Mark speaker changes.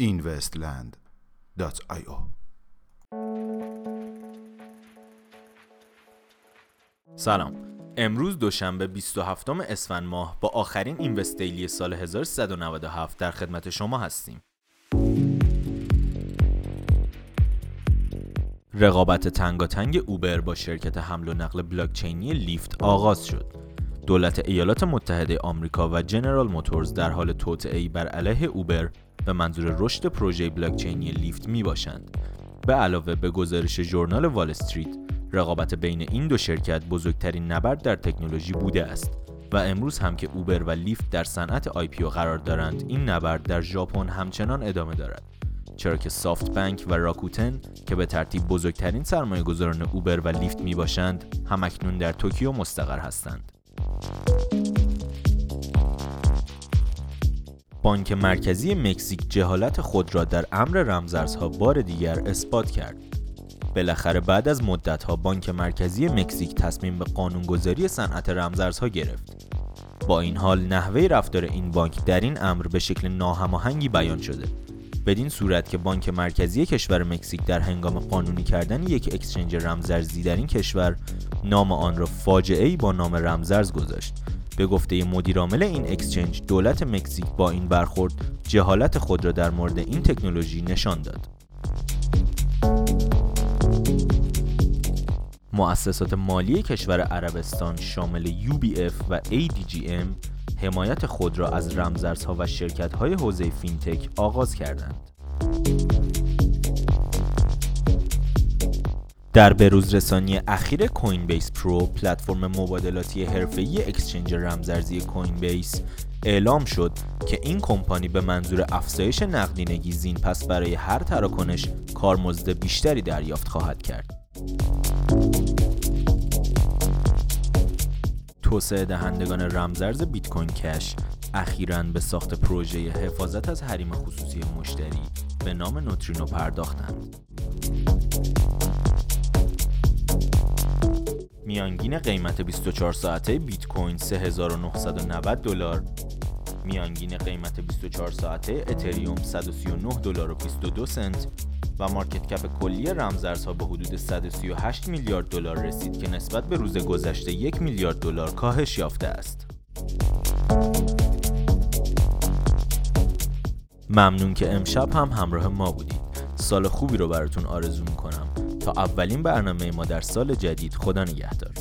Speaker 1: investland.io
Speaker 2: سلام. امروز دوشنبه 27 اسفند ماه با آخرین اینوستیلی سال 1397 در خدمت شما هستیم. رقابت تنگاتنگ اوبر با شرکت حمل و نقل بلاکچینی لیفت آغاز شد. دولت ایالات متحده آمریکا و جنرال موتورز در حال توطئه‌ای بر علیه اوبر به منظور رشد پروژه بلاکچینی لیفت می باشند. به علاوه به گزارش ژورنال وال استریت، رقابت بین این دو شرکت بزرگترین نبرد در تکنولوژی بوده است و امروز هم که اوبر و لیفت در صنعت آی قرار دارند این نبرد در ژاپن همچنان ادامه دارد چرا که سافت بانک و راکوتن که به ترتیب بزرگترین سرمایه گذاران اوبر و لیفت می باشند هم‌اکنون در توکیو مستقر هستند بانک مرکزی مکزیک جهالت خود را در امر رمزارزها بار دیگر اثبات کرد. بالاخره بعد از مدتها بانک مرکزی مکزیک تصمیم به قانونگذاری صنعت رمزارزها گرفت. با این حال نحوه رفتار این بانک در این امر به شکل ناهماهنگی بیان شده. بدین صورت که بانک مرکزی کشور مکزیک در هنگام قانونی کردن یک اکسچنج رمزارزی در این کشور نام آن را فاجعه با نام رمزارز گذاشت. به گفته مدیرعامل این exchange دولت مکزیک با این برخورد جهالت خود را در مورد این تکنولوژی نشان داد. مؤسسات مالی کشور عربستان شامل UBF و ADGM حمایت خود را از رمزارزها و شرکت‌های حوزه فینتک آغاز کردند. در بروز رسانی اخیر Coinbase Pro پلتفرم مبادلاتی حرفه‌ای exchange رمزارزی Coinbase اعلام شد که این کمپانی به منظور افزایش نقدینگی زین پس برای هر تراکنش کارمزد بیشتری دریافت خواهد کرد. توسعه دهندگان رمزارز بیت کوین کش اخیرا به ساخت پروژه حفاظت از حریم خصوصی مشتری به نام نوترینو پرداختند. میانگین قیمت 24 ساعته بیت کوین 3990 دلار میانگین قیمت 24 ساعته اتریوم 139 دلار و 22 سنت و مارکت کپ کلی رمزارزها به حدود 138 میلیارد دلار رسید که نسبت به روز گذشته یک میلیارد دلار کاهش یافته است. ممنون که امشب هم همراه ما بودید. سال خوبی رو براتون آرزو می‌کنم. تا اولین برنامه ما در سال جدید خدا نگهدار